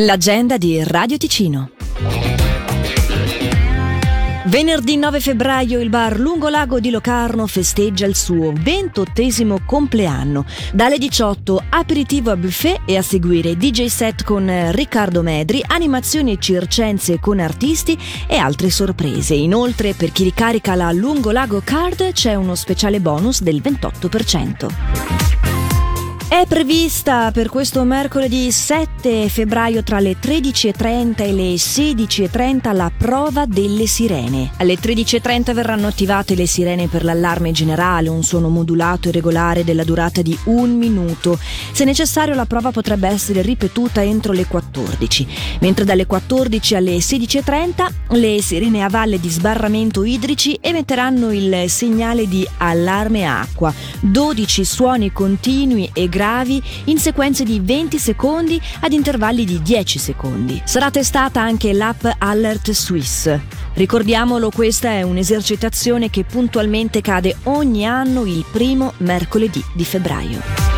L'agenda di Radio Ticino. Venerdì 9 febbraio il bar Lungo Lago di Locarno festeggia il suo ventottesimo compleanno. Dalle 18 aperitivo a buffet e a seguire DJ set con Riccardo Medri, animazioni circense con artisti e altre sorprese. Inoltre per chi ricarica la Lungo Lago Card c'è uno speciale bonus del 28%. È prevista per questo mercoledì 7 febbraio tra le 13.30 e le 16.30 la prova delle sirene. Alle 13.30 verranno attivate le sirene per l'allarme generale, un suono modulato e regolare della durata di un minuto. Se necessario la prova potrebbe essere ripetuta entro le 14, mentre dalle 14 alle 16.30 le sirene a valle di sbarramento idrici emetteranno il segnale di allarme acqua. 12 suoni continui e gravi in sequenze di 20 secondi ad intervalli di 10 secondi. Sarà testata anche l'app Alert Swiss. Ricordiamolo, questa è un'esercitazione che puntualmente cade ogni anno il primo mercoledì di febbraio.